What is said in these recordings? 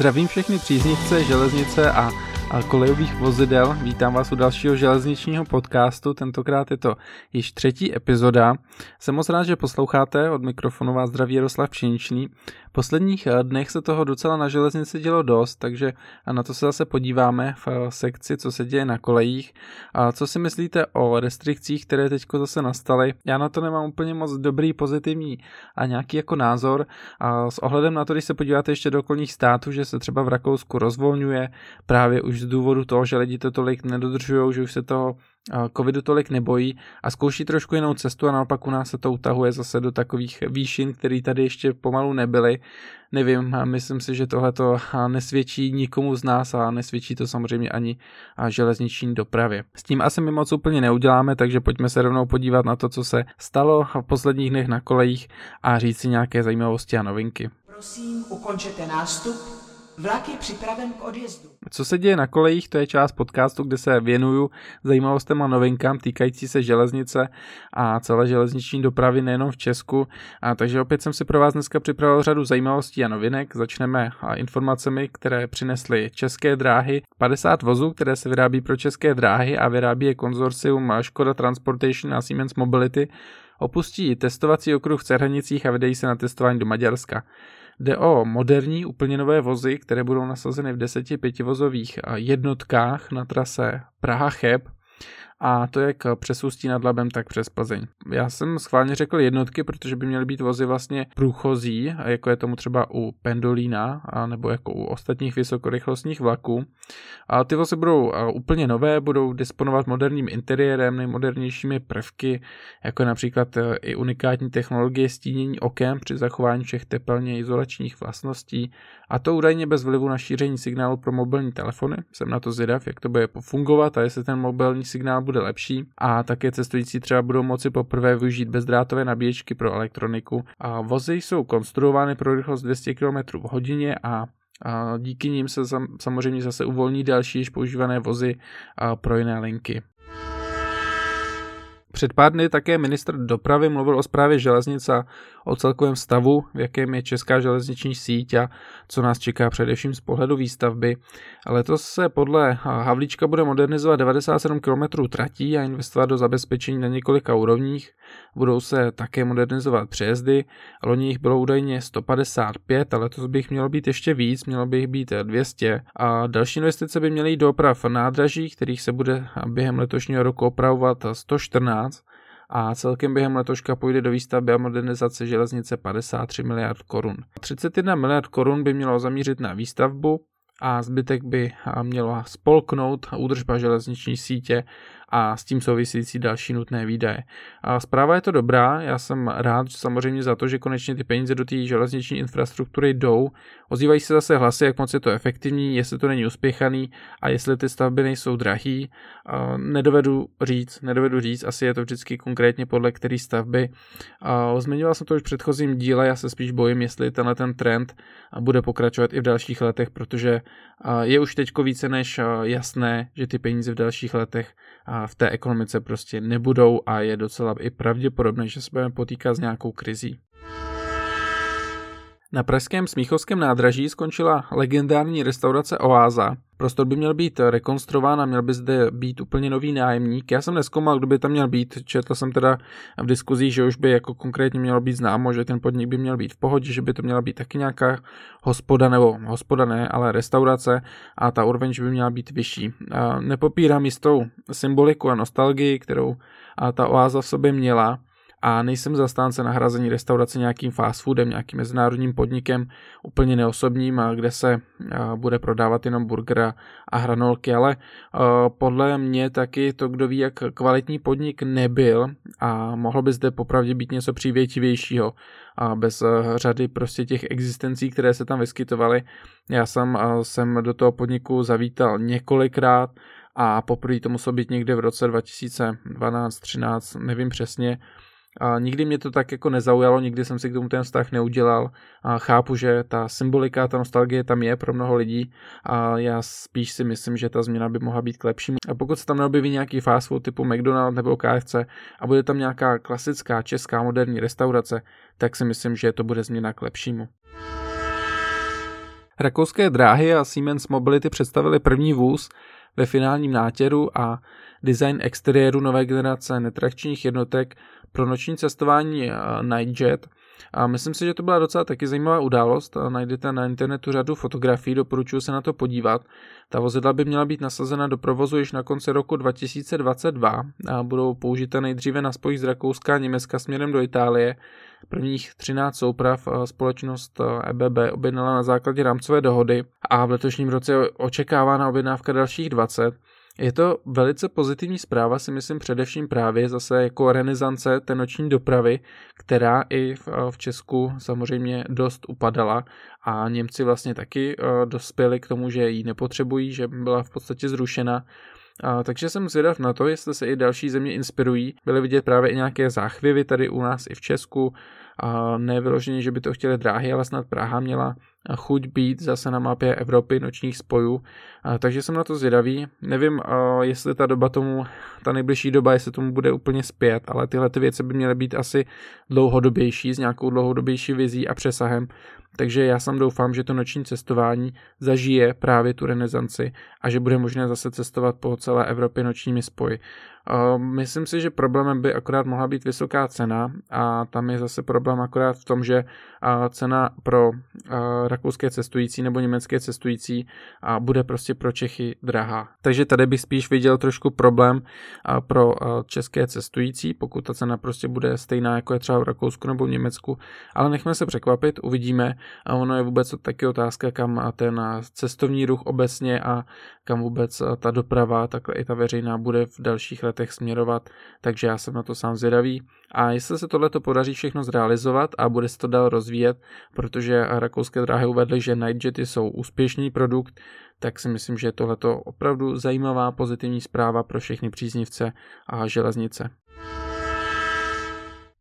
Zdravím všechny příznivce železnice a a kolejových vozidel. Vítám vás u dalšího železničního podcastu, tentokrát je to již třetí epizoda. Jsem moc rád, že posloucháte, od mikrofonu vás zdraví Jaroslav Pšeničný. V posledních eh, dnech se toho docela na železnici dělo dost, takže na to se zase podíváme v eh, sekci, co se děje na kolejích. A co si myslíte o restrikcích, které teď zase nastaly? Já na to nemám úplně moc dobrý, pozitivní a nějaký jako názor. A s ohledem na to, když se podíváte ještě do okolních států, že se třeba v Rakousku rozvolňuje právě už z důvodu toho, že lidi to tolik nedodržují, že už se toho covidu tolik nebojí a zkouší trošku jinou cestu a naopak u nás se to utahuje zase do takových výšin, které tady ještě pomalu nebyly. Nevím, myslím si, že tohle to nesvědčí nikomu z nás a nesvědčí to samozřejmě ani železniční dopravě. S tím asi my moc úplně neuděláme, takže pojďme se rovnou podívat na to, co se stalo v posledních dnech na kolejích a říct si nějaké zajímavosti a novinky. Prosím, ukončete nástup Vlak je připraven k odjezdu. Co se děje na kolejích, to je část podcastu, kde se věnuju zajímavostem a novinkám týkající se železnice a celé železniční dopravy nejenom v Česku. A takže opět jsem si pro vás dneska připravil řadu zajímavostí a novinek. Začneme informacemi, které přinesly české dráhy. 50 vozů, které se vyrábí pro české dráhy a vyrábí je konzorcium Škoda Transportation a Siemens Mobility, opustí testovací okruh v Cerhanicích a vydají se na testování do Maďarska. Jde o moderní, úplně nové vozy, které budou nasazeny v deseti pětivozových jednotkách na trase Praha-Cheb a to jak přes Ústí nad Labem, tak přes Plzeň. Já jsem schválně řekl jednotky, protože by měly být vozy vlastně průchozí, jako je tomu třeba u Pendolína, a nebo jako u ostatních vysokorychlostních vlaků. A ty vozy budou úplně nové, budou disponovat moderním interiérem, nejmodernějšími prvky, jako například e, i unikátní technologie stínění okem při zachování všech tepelně izolačních vlastností, a to údajně bez vlivu na šíření signálu pro mobilní telefony. Jsem na to zvědav, jak to bude fungovat a jestli ten mobilní signál bude lepší. A také cestující třeba budou moci poprvé využít bezdrátové nabíječky pro elektroniku. A vozy jsou konstruovány pro rychlost 200 km v hodině a a díky nim se samozřejmě zase uvolní další již používané vozy pro jiné linky. Před pár dny také ministr dopravy mluvil o zprávě železnic a o celkovém stavu, v jakém je česká železniční síť a co nás čeká především z pohledu výstavby. Letos se podle Havlíčka bude modernizovat 97 km tratí a investovat do zabezpečení na několika úrovních. Budou se také modernizovat přejezdy, loni jich bylo údajně 155, ale letos bych mělo být ještě víc, mělo by jich být 200. A další investice by měly jít do oprav nádraží, kterých se bude během letošního roku opravovat 114 a celkem během letoška půjde do výstavby a modernizace železnice 53 miliard korun. 31 miliard korun by mělo zamířit na výstavbu a zbytek by mělo spolknout údržba železniční sítě a s tím související další nutné výdaje. A zpráva je to dobrá, já jsem rád samozřejmě za to, že konečně ty peníze do té železniční infrastruktury jdou. Ozývají se zase hlasy, jak moc je to efektivní, jestli to není uspěchaný a jestli ty stavby nejsou drahý. Nedovedu říct, nedovedu říct, asi je to vždycky konkrétně podle které stavby. Zmiňoval jsem to už v předchozím díle, já se spíš bojím, jestli tenhle ten trend bude pokračovat i v dalších letech, protože je už teďko více než jasné, že ty peníze v dalších letech v té ekonomice prostě nebudou a je docela i pravděpodobné, že se budeme potýkat s nějakou krizí. Na pražském Smíchovském nádraží skončila legendární restaurace Oáza. Prostor by měl být rekonstruován a měl by zde být úplně nový nájemník. Já jsem neskoumal, kdo by tam měl být. Četl jsem teda v diskuzích, že už by jako konkrétně mělo být známo, že ten podnik by měl být v pohodě, že by to měla být taky nějaká hospoda nebo hospoda ne, ale restaurace a ta úroveň by měla být vyšší. Nepopírám jistou symboliku a nostalgii, kterou ta oáza v sobě měla a nejsem zastánce nahrazení restaurace nějakým fast foodem, nějakým mezinárodním podnikem, úplně neosobním, kde se bude prodávat jenom burger a hranolky, ale podle mě taky to, kdo ví, jak kvalitní podnik nebyl a mohl by zde popravdě být něco přívětivějšího a bez řady prostě těch existencí, které se tam vyskytovaly. Já jsem, jsem do toho podniku zavítal několikrát a poprvé to muselo být někde v roce 2012-13, nevím přesně, a nikdy mě to tak jako nezaujalo, nikdy jsem si k tomu ten vztah neudělal. A chápu, že ta symbolika, ta nostalgie tam je pro mnoho lidí a já spíš si myslím, že ta změna by mohla být k lepšímu. A pokud se tam neobjeví nějaký fast food typu McDonald's nebo KFC a bude tam nějaká klasická česká moderní restaurace, tak si myslím, že to bude změna k lepšímu. Rakouské dráhy a Siemens Mobility představili první vůz ve finálním nátěru a design exteriéru nové generace netrakčních jednotek pro noční cestování Nightjet – a myslím si, že to byla docela taky zajímavá událost. Najdete na internetu řadu fotografií, doporučuji se na to podívat. Ta vozidla by měla být nasazena do provozu již na konci roku 2022 a budou použita nejdříve na spojích z Rakouska a Německa směrem do Itálie. Prvních 13 souprav společnost EBB objednala na základě rámcové dohody a v letošním roce je očekávána objednávka dalších 20. Je to velice pozitivní zpráva, si myslím především právě zase jako renesance té noční dopravy, která i v, v Česku samozřejmě dost upadala a Němci vlastně taky dospěli k tomu, že ji nepotřebují, že byla v podstatě zrušena. A, takže jsem zvědav na to, jestli se i další země inspirují. Byly vidět právě i nějaké záchvěvy tady u nás i v Česku. A že by to chtěli dráhy, ale snad Praha měla chuť být zase na mapě Evropy nočních spojů, takže jsem na to zvědavý. Nevím, jestli ta doba tomu, ta nejbližší doba, jestli tomu bude úplně zpět, ale tyhle ty věci by měly být asi dlouhodobější, s nějakou dlouhodobější vizí a přesahem, takže já sám doufám, že to noční cestování zažije právě tu renesanci a že bude možné zase cestovat po celé Evropě nočními spoji. Myslím si, že problémem by akorát mohla být vysoká cena a tam je zase problém akorát v tom, že cena pro rakouské cestující nebo německé cestující bude prostě pro Čechy drahá. Takže tady bych spíš viděl trošku problém pro české cestující, pokud ta cena prostě bude stejná jako je třeba v Rakousku nebo v Německu, ale nechme se překvapit, uvidíme a ono je vůbec taky otázka, kam ten cestovní ruch obecně a kam vůbec ta doprava, takhle i ta veřejná bude v dalších letech směrovat, takže já jsem na to sám zvědavý. A jestli se tohle podaří všechno zrealizovat a bude se to dál rozvíjet, protože rakouské dráhy uvedly, že Nightjety jsou úspěšný produkt, tak si myslím, že je tohleto opravdu zajímavá pozitivní zpráva pro všechny příznivce a železnice.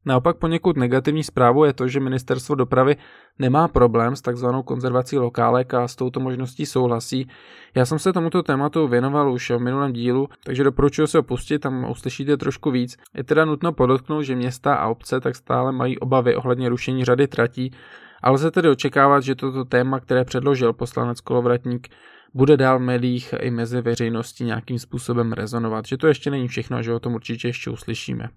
Naopak poněkud negativní zprávou je to, že ministerstvo dopravy nemá problém s takzvanou konzervací lokálek a s touto možností souhlasí. Já jsem se tomuto tématu věnoval už v minulém dílu, takže doporučuji se opustit, tam uslyšíte trošku víc. Je teda nutno podotknout, že města a obce tak stále mají obavy ohledně rušení řady tratí, ale se tedy očekávat, že toto téma, které předložil poslanec Kolovratník, bude dál v médiích i mezi veřejností nějakým způsobem rezonovat. Že to ještě není všechno, že o tom určitě ještě uslyšíme.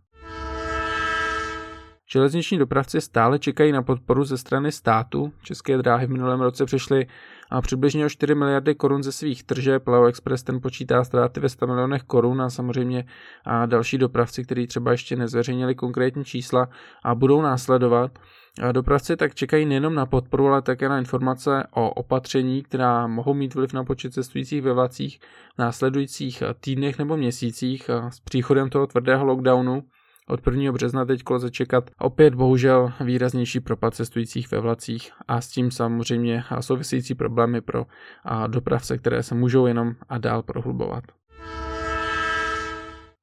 Železniční dopravci stále čekají na podporu ze strany státu. České dráhy v minulém roce přišly a přibližně o 4 miliardy korun ze svých tržeb. Leo Express ten počítá ztráty ve 100 milionech korun a samozřejmě a další dopravci, kteří třeba ještě nezveřejnili konkrétní čísla a budou následovat. A dopravci tak čekají nejenom na podporu, ale také na informace o opatření, která mohou mít vliv na počet cestujících ve vlacích v následujících týdnech nebo měsících s příchodem toho tvrdého lockdownu. Od 1. března teď lze čekat opět bohužel výraznější propad cestujících ve vlacích a s tím samozřejmě související problémy pro dopravce, které se můžou jenom a dál prohlubovat.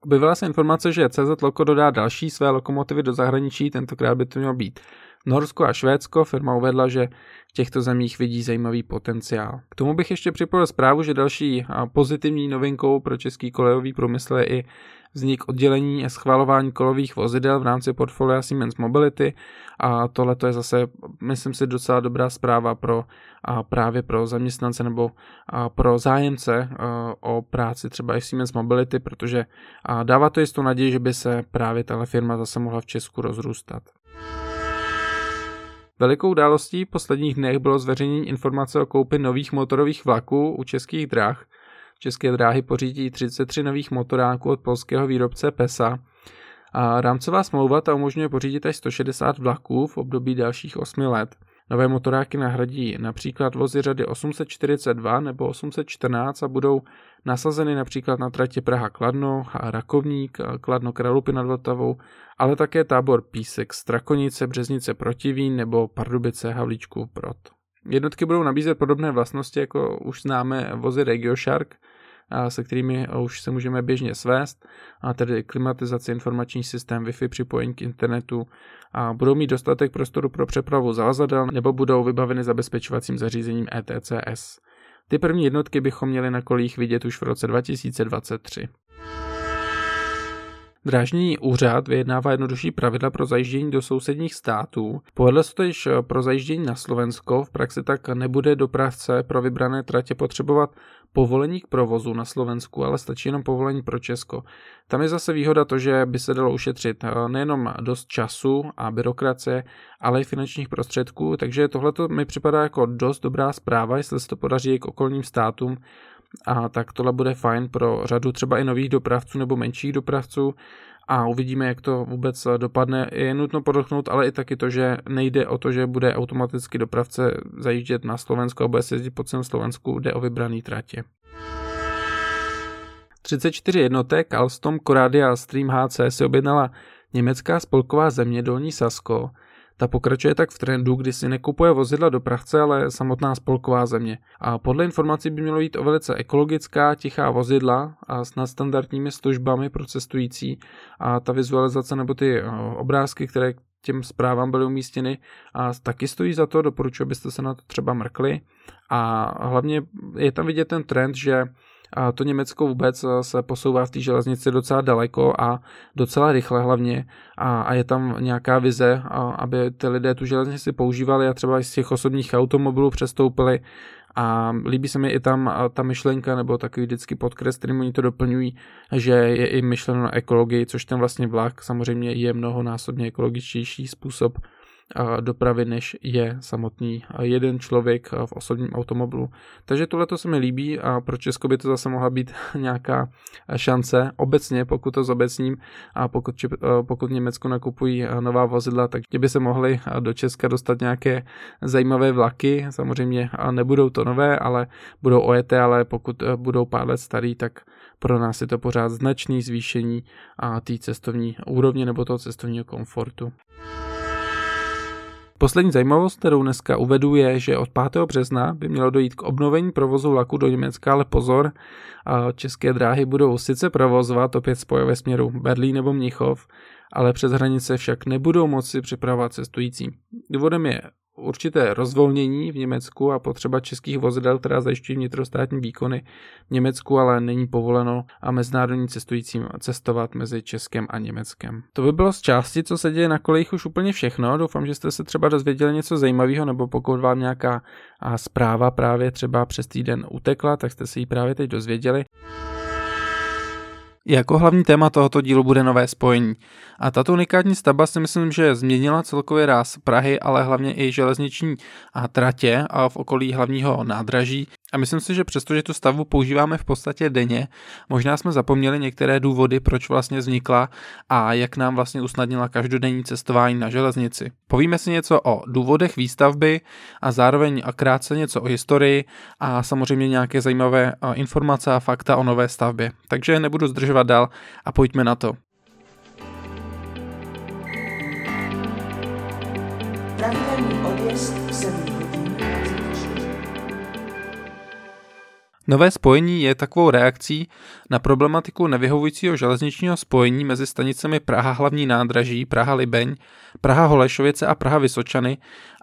Objevila se informace, že CZ Loko dodá další své lokomotivy do zahraničí, tentokrát by to mělo být Norsko a Švédsko. Firma uvedla, že v těchto zemích vidí zajímavý potenciál. K tomu bych ještě připojil zprávu, že další pozitivní novinkou pro český kolejový průmysl je i vznik oddělení a schvalování kolových vozidel v rámci portfolia Siemens Mobility a tohle je zase, myslím si, docela dobrá zpráva pro a právě pro zaměstnance nebo a pro zájemce a, o práci třeba i Siemens Mobility, protože a dává to jistou naději, že by se právě tahle firma zase mohla v Česku rozrůstat. Velikou událostí posledních dnech bylo zveřejnění informace o koupi nových motorových vlaků u českých drah – České dráhy pořídí 33 nových motoráků od polského výrobce PESA. A rámcová smlouva ta umožňuje pořídit až 160 vlaků v období dalších 8 let. Nové motoráky nahradí například vozy řady 842 nebo 814 a budou nasazeny například na tratě Praha-Kladno a Rakovník, Kladno-Kralupy nad Vltavou, ale také tábor Písek, Strakonice, Březnice, Protivín nebo Pardubice, Havlíčku, Brod. Jednotky budou nabízet podobné vlastnosti, jako už známe vozy RegioShark, se kterými už se můžeme běžně svést, a tedy klimatizace, informační systém, Wi-Fi připojení k internetu a budou mít dostatek prostoru pro přepravu zavazadel nebo budou vybaveny zabezpečovacím zařízením ETCS. Ty první jednotky bychom měli na kolích vidět už v roce 2023. Drážní úřad vyjednává jednodušší pravidla pro zajíždění do sousedních států. Povedle se to již pro zajíždění na Slovensko, v praxi tak nebude dopravce pro vybrané tratě potřebovat povolení k provozu na Slovensku, ale stačí jenom povolení pro Česko. Tam je zase výhoda to, že by se dalo ušetřit eh, nejenom dost času a byrokracie, ale i finančních prostředků, takže tohle mi připadá jako dost dobrá zpráva, jestli se to podaří i k okolním státům, a tak tohle bude fajn pro řadu třeba i nových dopravců nebo menších dopravců a uvidíme, jak to vůbec dopadne. Je nutno podotknout ale i taky to, že nejde o to, že bude automaticky dopravce zajíždět na Slovensko a bude se jezdit po celém Slovensku, jde o vybraný tratě. 34 jednotek Alstom, Coradia Stream HC si objednala německá spolková země Dolní Sasko, ta pokračuje tak v trendu, kdy si nekupuje vozidla dopravce, ale samotná spolková země. A podle informací by mělo jít o velice ekologická, tichá vozidla a s nadstandardními službami pro cestující. A ta vizualizace nebo ty eh, obrázky, které těm zprávám byly umístěny a taky stojí za to, doporučuji, abyste se na to třeba mrkli. A hlavně je tam vidět ten trend, že a to Německo vůbec eh, se posouvá v té železnici docela daleko a docela rychle hlavně. A, a je tam nějaká vize, a, aby ty lidé tu železnici používali a třeba z těch osobních automobilů přestoupili. A líbí se mi i tam eh, ta myšlenka nebo takový vždycky podkres, kterým oni to doplňují, že je i myšleno na ekologii, což ten vlastně vlak samozřejmě je mnohonásobně ekologičtější způsob dopravy, než je samotný jeden člověk v osobním automobilu. Takže tohle se mi líbí a pro Česko by to zase mohla být nějaká šance obecně, pokud to zobecním a pokud, pokud Německo nakupují nová vozidla, tak by se mohly do Česka dostat nějaké zajímavé vlaky. Samozřejmě nebudou to nové, ale budou ojeté, ale pokud budou pár let starý, tak pro nás je to pořád značný zvýšení té cestovní úrovně nebo toho cestovního komfortu. Poslední zajímavost, kterou dneska uvedu, je, že od 5. března by mělo dojít k obnovení provozu vlaku do Německa, ale pozor, české dráhy budou sice provozovat opět spoje ve směru Berlín nebo Mnichov, ale přes hranice však nebudou moci připravovat cestující. Důvodem je určité rozvolnění v Německu a potřeba českých vozidel, která zajišťují vnitrostátní výkony v Německu, ale není povoleno a mezinárodní cestujícím cestovat mezi Českem a Německem. To by bylo z části, co se děje na kolejích už úplně všechno. Doufám, že jste se třeba dozvěděli něco zajímavého, nebo pokud vám nějaká zpráva právě třeba přes týden utekla, tak jste si ji právě teď dozvěděli. Jako hlavní téma tohoto dílu bude nové spojení. A tato unikátní stavba si myslím, že změnila celkově ráz Prahy, ale hlavně i železniční a tratě a v okolí hlavního nádraží. A myslím si, že přestože tu stavbu používáme v podstatě denně, možná jsme zapomněli některé důvody, proč vlastně vznikla a jak nám vlastně usnadnila každodenní cestování na železnici. Povíme si něco o důvodech výstavby a zároveň krátce něco o historii a samozřejmě nějaké zajímavé informace a fakta o nové stavbě. Takže nebudu zdržovat dál a pojďme na to. Pravidelný odjezd Nové spojení je takovou reakcí na problematiku nevyhovujícího železničního spojení mezi stanicemi Praha hlavní nádraží, Praha Libeň, Praha Holešovice a Praha Vysočany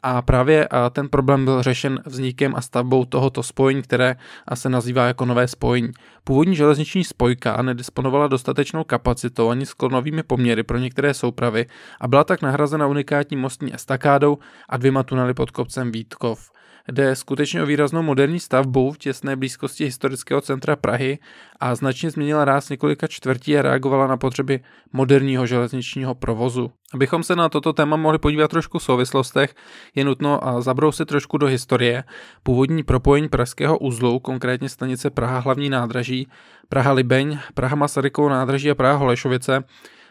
a právě ten problém byl řešen vznikem a stavbou tohoto spojení, které se nazývá jako nové spojení. Původní železniční spojka nedisponovala dostatečnou kapacitou ani sklonovými poměry pro některé soupravy a byla tak nahrazena unikátní mostní estakádou a dvěma tunely pod kopcem Vítkov. Jde skutečně o výraznou moderní stavbu v těsné blízkosti historického centra Prahy a značně změnila ráz několika čtvrtí a reagovala na potřeby moderního železničního provozu. Abychom se na toto téma mohli podívat trošku v souvislostech, je nutno zabrousit trošku do historie. Původní propojení pražského uzlu, konkrétně stanice Praha hlavní nádraží, Praha Libeň, Praha Masarykovo nádraží a Praha Holešovice,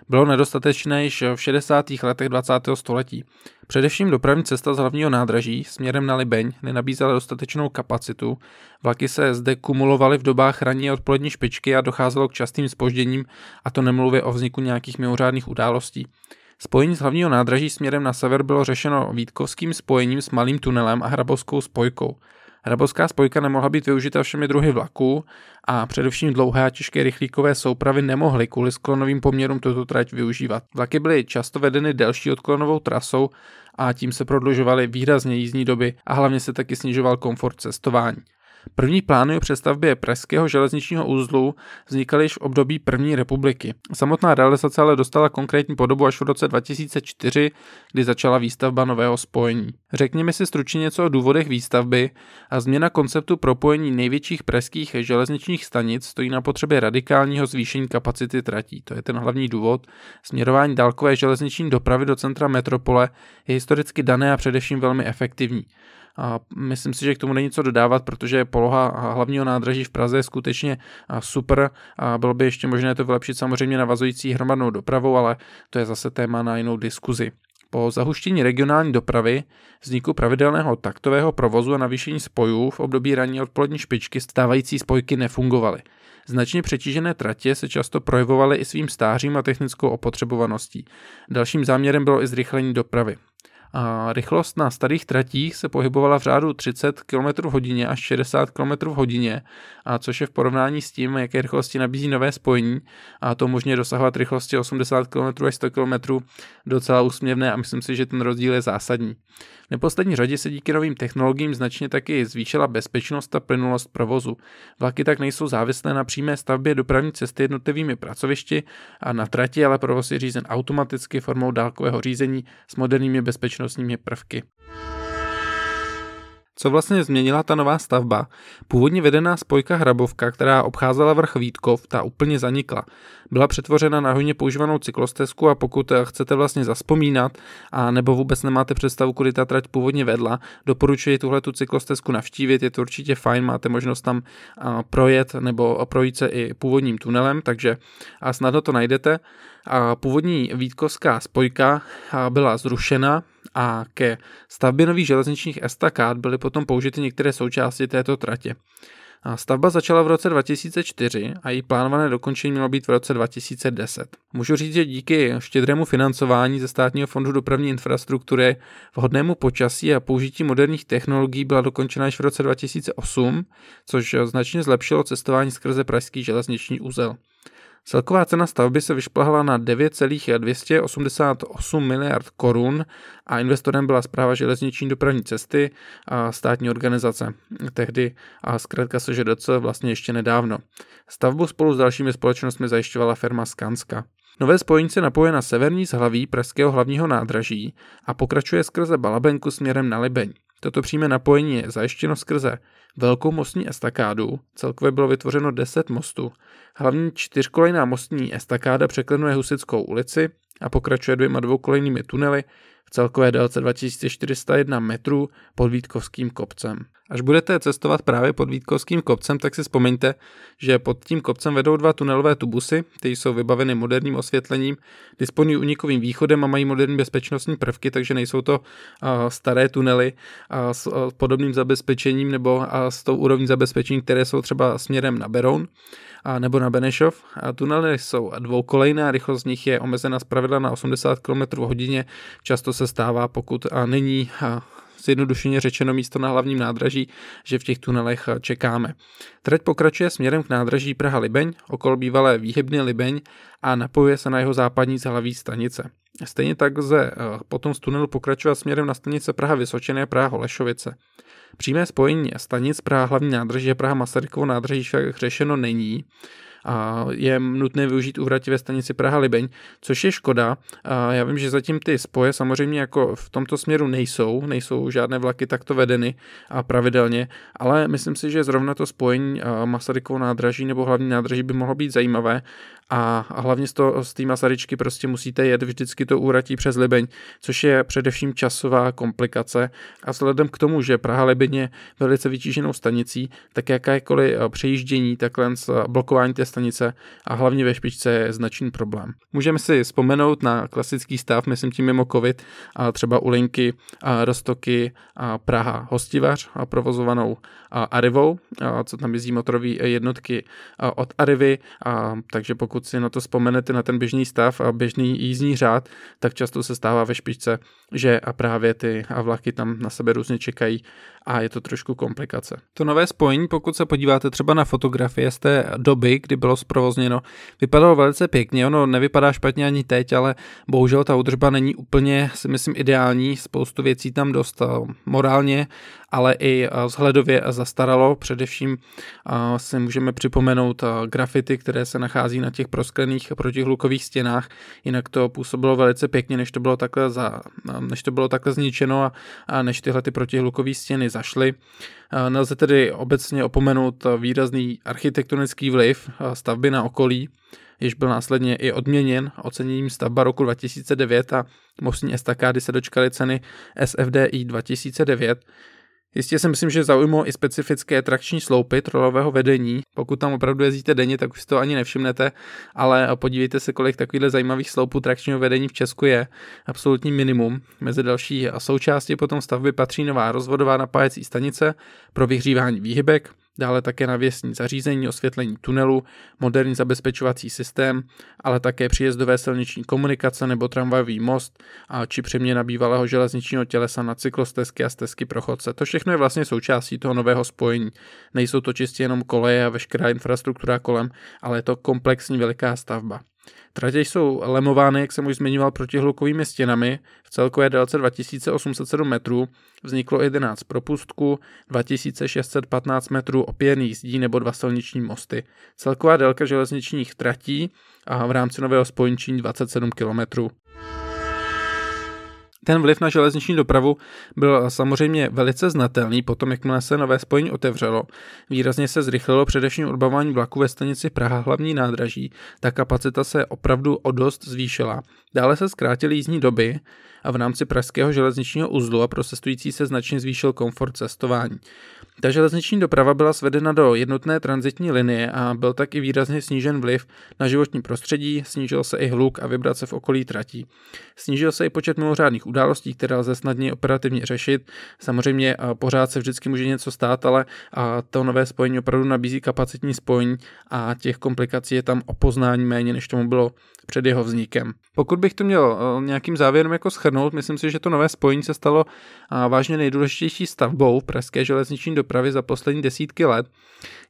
bylo nedostatečné již v 60. letech 20. století. Především dopravní cesta z hlavního nádraží směrem na Libeň nenabízela dostatečnou kapacitu, vlaky se zde kumulovaly v dobách ranní odpolední špičky a docházelo k častým spožděním, a to nemluvě o vzniku nějakých mimořádných událostí. Spojení z hlavního nádraží směrem na sever bylo řešeno Vítkovským spojením s malým tunelem a hrabovskou spojkou. Hrabovská spojka nemohla být využita všemi druhy vlaků a především dlouhé a těžké rychlíkové soupravy nemohly kvůli sklonovým poměrům tuto trať využívat. Vlaky byly často vedeny delší odklonovou trasou a tím se prodlužovaly výrazně jízdní doby a hlavně se taky snižoval komfort cestování. První plány o přestavbě pražského železničního úzlu vznikaly již v období první republiky. Samotná realizace ale dostala konkrétní podobu až v roce 2004, kdy začala výstavba nového spojení. Řekněme si stručně něco o důvodech výstavby a změna konceptu propojení největších pražských železničních stanic stojí na potřebě radikálního zvýšení kapacity tratí. To je ten hlavní důvod. Směrování dálkové železniční dopravy do centra metropole je historicky dané a především velmi efektivní. A myslím si, že k tomu není co dodávat, protože poloha hlavního nádraží v Praze je skutečně super a bylo by ještě možné to vylepšit samozřejmě navazující hromadnou dopravou, ale to je zase téma na jinou diskuzi. Po zahuštění regionální dopravy, vzniku pravidelného taktového provozu a navýšení spojů v období ranní odpolední špičky stávající spojky nefungovaly. Značně přetížené tratě se často projevovaly i svým stářím a technickou opotřebovaností. Dalším záměrem bylo i zrychlení dopravy. A rychlost na starých tratích se pohybovala v řádu 30 km hodině až 60 km hodině, a což je v porovnání s tím, jaké rychlosti nabízí nové spojení a to možně dosahovat rychlosti 80 km až 100 km docela úsměvné a myslím si, že ten rozdíl je zásadní. V neposlední řadě se díky novým technologiím značně taky zvýšila bezpečnost a plynulost provozu. Vlaky tak nejsou závislé na přímé stavbě dopravní cesty jednotlivými pracovišti a na trati, ale provoz je řízen automaticky formou dálkového řízení s moderními bezpečnostními prvky. Co vlastně změnila ta nová stavba? Původně vedená spojka Hrabovka, která obcházela vrch Vítkov, ta úplně zanikla. Byla přetvořena na hodně používanou cyklostezku a pokud chcete vlastně zaspomínat a nebo vůbec nemáte představu, kudy ta trať původně vedla, doporučuji tuhle tu cyklostezku navštívit, je to určitě fajn, máte možnost tam projet nebo projít se i původním tunelem, takže snadno to najdete. Původní Vítkovská spojka byla zrušena a ke stavbě nových železničních estakád byly potom použity některé součásti této tratě. Stavba začala v roce 2004 a její plánované dokončení mělo být v roce 2010. Můžu říct, že díky štědrému financování ze státního fondu dopravní infrastruktury, vhodnému počasí a použití moderních technologií byla dokončena již v roce 2008, což značně zlepšilo cestování skrze pražský železniční úzel. Celková cena stavby se vyšplhala na 9,288 miliard korun a investorem byla zpráva železniční dopravní cesty a státní organizace. Tehdy a zkrátka SŽDC vlastně ještě nedávno. Stavbu spolu s dalšími společnostmi zajišťovala firma Skanska. Nové spojení se napoje na severní zhlaví pražského hlavního nádraží a pokračuje skrze Balabenku směrem na Libeň. Toto přímé napojení je zajištěno skrze velkou mostní estakádu, celkově bylo vytvořeno 10 mostů. Hlavní čtyřkolejná mostní estakáda překlenuje Husickou ulici a pokračuje dvěma dvoukolejnými tunely v celkové délce 2401 metrů pod Vítkovským kopcem. Až budete cestovat právě pod Vítkovským kopcem, tak si vzpomeňte, že pod tím kopcem vedou dva tunelové tubusy, které jsou vybaveny moderním osvětlením, disponují unikovým východem a mají moderní bezpečnostní prvky, takže nejsou to staré tunely s podobným zabezpečením nebo s tou úrovní zabezpečení, které jsou třeba směrem na Beroun a nebo na Benešov. A tunely jsou dvoukolejné a rychlost z nich je omezena zpravidla na 80 km hodině. Často se stává, pokud a není a zjednodušeně řečeno místo na hlavním nádraží, že v těch tunelech čekáme. Trať pokračuje směrem k nádraží Praha-Libeň, okolo bývalé výhybny Libeň a napojuje se na jeho západní zhlaví stanice. Stejně tak lze potom z tunelu pokračovat směrem na stanice Praha Vysočené a Praha Holešovice. Přímé spojení stanic Praha hlavní nádraží a Praha Masarykovo nádraží však řešeno není a je nutné využít úvratí ve stanici Praha-Libeň, což je škoda. A já vím, že zatím ty spoje samozřejmě jako v tomto směru nejsou, nejsou žádné vlaky takto vedeny a pravidelně, ale myslím si, že zrovna to spojení Masarykovo nádraží nebo hlavní nádraží by mohlo být zajímavé a hlavně z, to, z té Masaryčky prostě musíte jet vždycky to úratí přes Libeň, což je především časová komplikace a vzhledem k tomu, že Praha Libeň je velice vytíženou stanicí, tak jakékoliv přejíždění, takhle blokování té stanice a hlavně ve špičce je značný problém. Můžeme si vzpomenout na klasický stav, myslím tím mimo covid, a třeba u linky a Rostoky a Praha Hostivař a provozovanou a Arivou, a co tam jezdí motorové jednotky od Arivy, a, takže pokud si na to vzpomenete na ten běžný stav a běžný jízdní řád, tak často se stává ve špičce, že a právě ty vlaky tam na sebe různě čekají a je to trošku komplikace. To nové spojení, pokud se podíváte třeba na fotografie z té doby, kdy bylo zprovozněno, vypadalo velice pěkně, ono nevypadá špatně ani teď, ale bohužel ta údržba není úplně, si myslím, ideální, spoustu věcí tam dost morálně ale i vzhledově zastaralo. Především si můžeme připomenout grafity, které se nachází na těch prosklených protihlukových stěnách. Jinak to působilo velice pěkně, než to bylo takhle, za, než to bylo takhle zničeno a, a než tyhle ty protihlukové stěny zašly. Nelze tedy obecně opomenout výrazný architektonický vliv stavby na okolí, jež byl následně i odměněn oceněním stavba roku 2009 a mostní estakády se dočkaly ceny SFDI 2009. Jistě si myslím, že zaujmou i specifické trakční sloupy trolového vedení. Pokud tam opravdu jezdíte denně, tak už si to ani nevšimnete, ale podívejte se, kolik takovýchhle zajímavých sloupů trakčního vedení v Česku je. Absolutní minimum. Mezi další součásti potom stavby patří nová rozvodová napájecí stanice pro vyhřívání výhybek, dále také navěsní zařízení, osvětlení tunelu, moderní zabezpečovací systém, ale také příjezdové silniční komunikace nebo tramvajový most a či přeměna bývalého železničního tělesa na cyklostezky a stezky pro chodce. To všechno je vlastně součástí toho nového spojení. Nejsou to čistě jenom koleje a veškerá infrastruktura kolem, ale je to komplexní veliká stavba. Tratě jsou lemovány, jak jsem už zmiňoval, protihlukovými stěnami. V celkové délce 2807 metrů vzniklo 11 propustků, 2615 metrů opěrných zdí nebo dva silniční mosty. Celková délka železničních tratí a v rámci nového spojničí 27 kilometrů. Ten vliv na železniční dopravu byl samozřejmě velice znatelný potom, jakmile se nové spojení otevřelo. Výrazně se zrychlilo především odbavování vlaku ve stanici Praha hlavní nádraží, ta kapacita se opravdu o dost zvýšila. Dále se zkrátily jízdní doby a v rámci pražského železničního uzlu a pro cestující se značně zvýšil komfort cestování. Ta železniční doprava byla svedena do jednotné transitní linie a byl tak i výrazně snížen vliv na životní prostředí, snížil se i hluk a vibrace v okolí tratí. Snížil se i počet mimořádných událostí, které lze snadně operativně řešit. Samozřejmě pořád se vždycky může něco stát, ale to nové spojení opravdu nabízí kapacitní spojení a těch komplikací je tam o poznání méně, než tomu bylo před jeho vznikem. Pokud bych to měl nějakým závěrem jako schrnout, myslím si, že to nové spojení se stalo vážně nejdůležitější stavbou pražské železniční dopravy za poslední desítky let.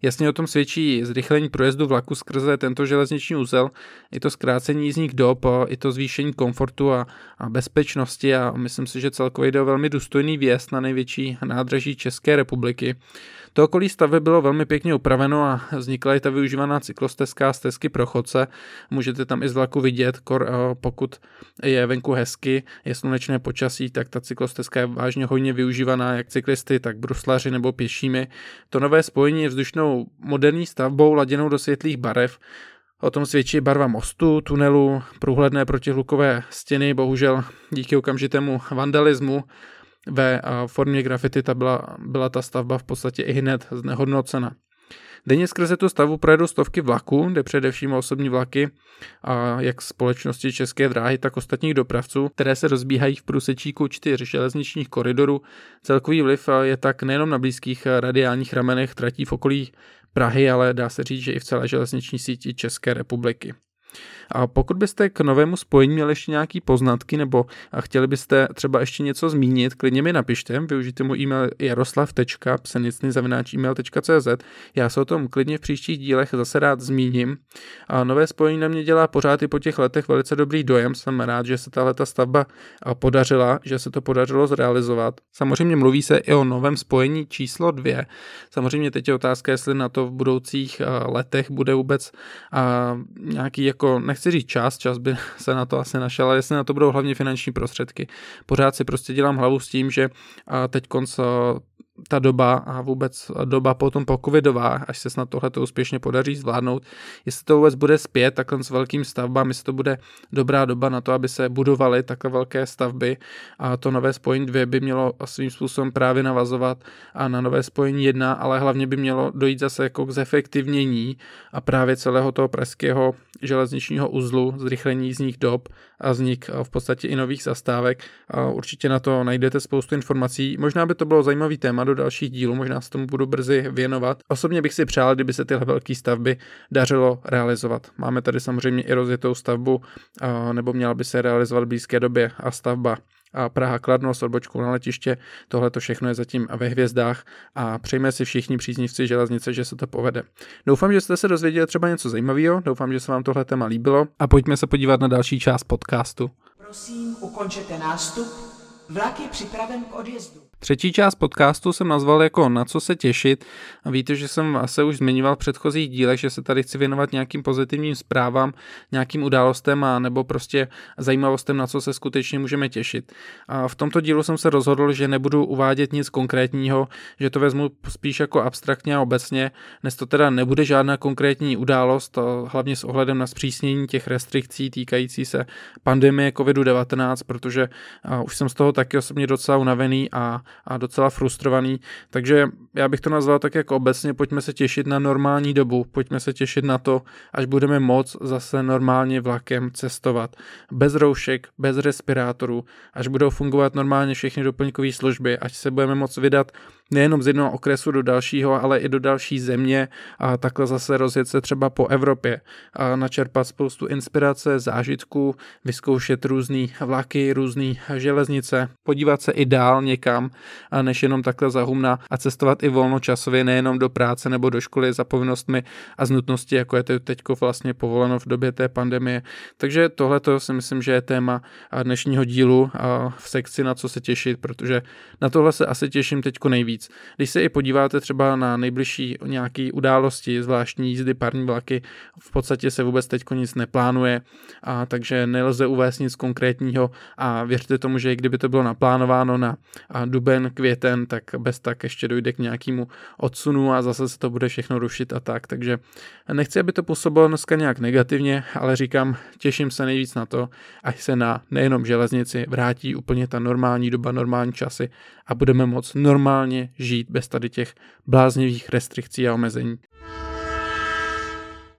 Jasně o tom svědčí zrychlení projezdu vlaku skrze tento železniční úzel, i to zkrácení jízdních dob, i to zvýšení komfortu a, a bezpečnosti a myslím si, že celkově jde o velmi důstojný vjezd na největší nádraží České republiky. To okolí stavby bylo velmi pěkně upraveno a vznikla i ta využívaná cyklostezka a stezky pro chodce. Můžete tam i z vlaku vidět, kor, pokud je venku hezky, je slunečné počasí, tak ta cyklostezka je vážně hodně využívaná jak cyklisty, tak bruslaři nebo pěšími. To nové spojení je vzdušnou moderní stavbou laděnou do světlých barev, O tom svědčí barva mostu, tunelu, průhledné protihlukové stěny, bohužel díky okamžitému vandalismu ve formě grafity ta byla, byla ta stavba v podstatě i hned znehodnocena. Denně skrze tu stavbu projedou stovky vlaků, kde především osobní vlaky, a jak společnosti České dráhy, tak ostatních dopravců, které se rozbíhají v průsečíku čtyř železničních koridorů. Celkový vliv je tak nejenom na blízkých radiálních ramenech tratí v okolí Prahy, ale dá se říct, že i v celé železniční síti České republiky. A pokud byste k novému spojení měli ještě nějaký poznatky nebo chtěli byste třeba ještě něco zmínit, klidně mi napište, využijte můj e-mail jaroslav.psenicny.cz Já se o tom klidně v příštích dílech zase rád zmíním. A nové spojení na mě dělá pořád i po těch letech velice dobrý dojem. Jsem rád, že se tahle ta stavba podařila, že se to podařilo zrealizovat. Samozřejmě mluví se i o novém spojení číslo dvě. Samozřejmě teď je otázka, jestli na to v budoucích letech bude vůbec nějaký jako nechci říct čas, čas by se na to asi našel, ale jestli na to budou hlavně finanční prostředky. Pořád si prostě dělám hlavu s tím, že teď konc ta doba a vůbec doba potom po covidová, až se snad tohle to úspěšně podaří zvládnout, jestli to vůbec bude zpět takhle s velkým stavbám, jestli to bude dobrá doba na to, aby se budovaly takhle velké stavby a to nové spojení 2 by mělo svým způsobem právě navazovat a na nové spojení 1, ale hlavně by mělo dojít zase jako k zefektivnění a právě celého toho pražského železničního uzlu, zrychlení jízdních dob a vznik v podstatě i nových zastávek. A určitě na to najdete spoustu informací. Možná by to bylo zajímavý téma do dalších dílů, možná se tomu budu brzy věnovat. Osobně bych si přál, kdyby se tyhle velké stavby dařilo realizovat. Máme tady samozřejmě i rozjetou stavbu, nebo měla by se realizovat v blízké době a stavba a Praha Kladno s odbočkou na letiště. Tohle to všechno je zatím ve hvězdách a přejme si všichni příznivci železnice, že se to povede. Doufám, že jste se dozvěděli třeba něco zajímavého, doufám, že se vám tohle téma líbilo a pojďme se podívat na další část podcastu. Prosím, ukončete nástup. Vlak je připraven k odjezdu. Třetí část podcastu jsem nazval jako Na co se těšit. A víte, že jsem se už zmiňoval v předchozích dílech, že se tady chci věnovat nějakým pozitivním zprávám, nějakým událostem a nebo prostě zajímavostem, na co se skutečně můžeme těšit. A v tomto dílu jsem se rozhodl, že nebudu uvádět nic konkrétního, že to vezmu spíš jako abstraktně a obecně. Dnes to teda nebude žádná konkrétní událost, hlavně s ohledem na zpřísnění těch restrikcí týkající se pandemie COVID-19, protože už jsem z toho taky osobně docela unavený a a docela frustrovaný. Takže já bych to nazval tak jako obecně, pojďme se těšit na normální dobu, pojďme se těšit na to, až budeme moc zase normálně vlakem cestovat. Bez roušek, bez respirátorů, až budou fungovat normálně všechny doplňkové služby, až se budeme moc vydat nejenom z jednoho okresu do dalšího, ale i do další země a takhle zase rozjet se třeba po Evropě a načerpat spoustu inspirace, zážitků, vyzkoušet různé vlaky, různé železnice, podívat se i dál někam, než jenom takhle za humna a cestovat i volnočasově, nejenom do práce nebo do školy za povinnostmi a z nutnosti, jako je to teď vlastně povoleno v době té pandemie. Takže tohle to si myslím, že je téma dnešního dílu v sekci na co se těšit, protože na tohle se asi těším teď nejvíc víc. Když se i podíváte třeba na nejbližší nějaké události, zvláštní jízdy parní vlaky, v podstatě se vůbec teď nic neplánuje, a takže nelze uvést nic konkrétního a věřte tomu, že i kdyby to bylo naplánováno na duben, květen, tak bez tak ještě dojde k nějakému odsunu a zase se to bude všechno rušit a tak. Takže nechci, aby to působilo dneska nějak negativně, ale říkám, těším se nejvíc na to, až se na nejenom železnici vrátí úplně ta normální doba, normální časy a budeme moc normálně žít bez tady těch bláznivých restrikcí a omezení.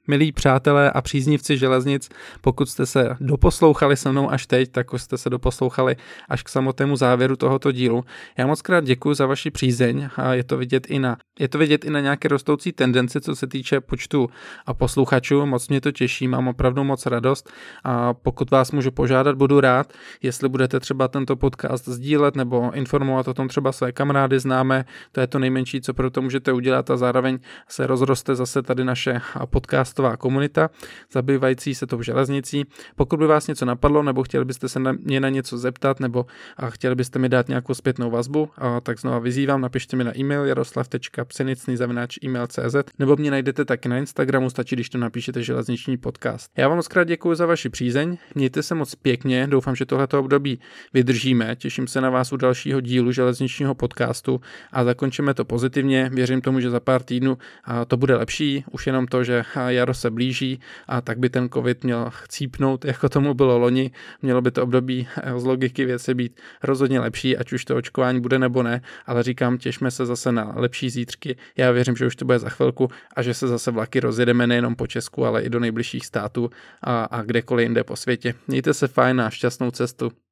Milí přátelé a příznivci železnic, pokud jste se doposlouchali se mnou až teď, tak jste se doposlouchali až k samotnému závěru tohoto dílu. Já moc krát děkuji za vaši přízeň a je to vidět i na, je to vidět i na nějaké rostoucí tendenci, co se týče počtu a posluchačů. Moc mě to těší, mám opravdu moc radost a pokud vás můžu požádat, budu rád, jestli budete třeba tento podcast sdílet nebo informovat o tom třeba své kamarády, známe, to je to nejmenší, co pro to můžete udělat a zároveň se rozroste zase tady naše podcast podcastová komunita, zabývající se tou železnicí. Pokud by vás něco napadlo, nebo chtěli byste se na mě na něco zeptat, nebo a chtěli byste mi dát nějakou zpětnou vazbu, a tak znova vyzývám, napište mi na e-mail jaroslav.psenicný.cz nebo mě najdete taky na Instagramu, stačí, když to napíšete železniční podcast. Já vám moc krát děkuji za vaši přízeň, mějte se moc pěkně, doufám, že tohleto období vydržíme, těším se na vás u dalšího dílu železničního podcastu a zakončíme to pozitivně, věřím tomu, že za pár týdnů to bude lepší, už jenom to, že já jaro se blíží a tak by ten covid měl chcípnout, jako tomu bylo loni. Mělo by to období eh, z logiky věci být rozhodně lepší, ať už to očkování bude nebo ne, ale říkám, těšme se zase na lepší zítřky. Já věřím, že už to bude za chvilku a že se zase vlaky rozjedeme nejenom po Česku, ale i do nejbližších států a, a kdekoliv jinde po světě. Mějte se fajn a šťastnou cestu.